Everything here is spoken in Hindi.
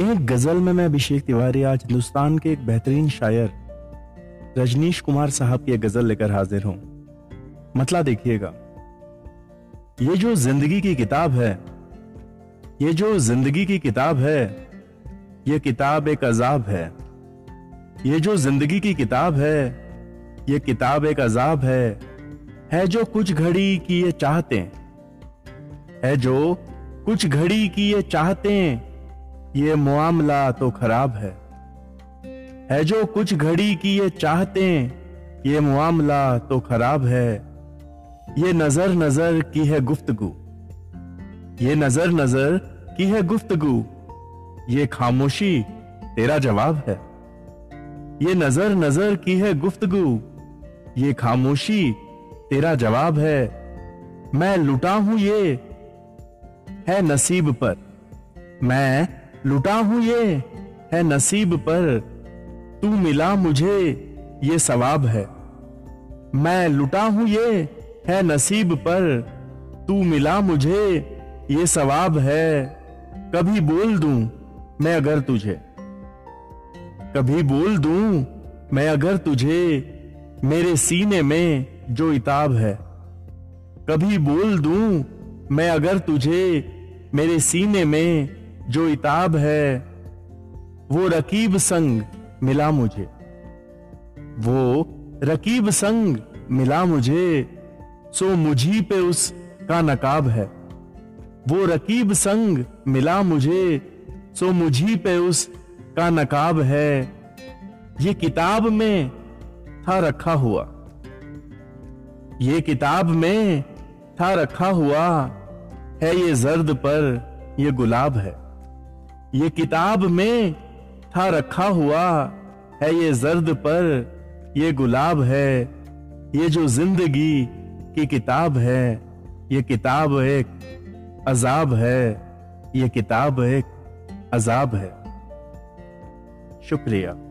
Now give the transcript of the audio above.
एक गज़ल में मैं अभिषेक तिवारी आज हिंदुस्तान के एक बेहतरीन शायर रजनीश कुमार साहब की गज़ल लेकर हाजिर हूँ। मतला देखिएगा। ये जो ज़िंदगी की किताब है, ये जो ज़िंदगी की किताब है, ये किताब एक अजाब है। ये जो ज़िंदगी की किताब है, ये किताब एक अजाब है। है जो कुछ घड़ी की ये चाहते, है जो कुछ घड़ी की ये चाहते ये मामला तो खराब है। है जो कुछ घड़ी की ये चाहते, ये मामला तो खराब है। ये नज़र नज़र की है गुफ्तगु। ये नज़र नज़र की है गुफ्तगु। ये खामोशी, तेरा जवाब है। ये नज़र नज़र की है गुफ्तगु। ये खामोशी, तेरा जवाब है। मैं लुटा हूँ ये। है नसीब पर। मैं लुटा हूँ ये, है नसीब पर। तू मिला मुझे, ये सवाब है। मैं लुटा हूँ ये, है नसीब पर। तू मिला मुझे, ये सवाब है। कभी बोल दूँ मैं अगर तुझे। कभी बोल दूँ मैं अगर तुझे, मेरे सीने में जो इताब है। कभी बोल दूँ मैं अगर तुझे, मेरे सीने में जो इताब है, वो रकीब संग मिला मुझे। वो रकीब संग मिला मुझे, सो मुझी पे उस का नकाब है। वो रकीब संग मिला मुझे, सो मुझी पे उस का नकाब है। ये किताब में था रखा हुआ। ये किताब में था रखा हुआ है, ये जर्द पर ये गुलाब है। ये किताब में था रखा हुआ है ये जर्द पर, ये गुलाब है, ये जो ज़िंदगी की किताब है, ये किताब एक अजाब है, ये किताब एक अजाब है। शुक्रिया।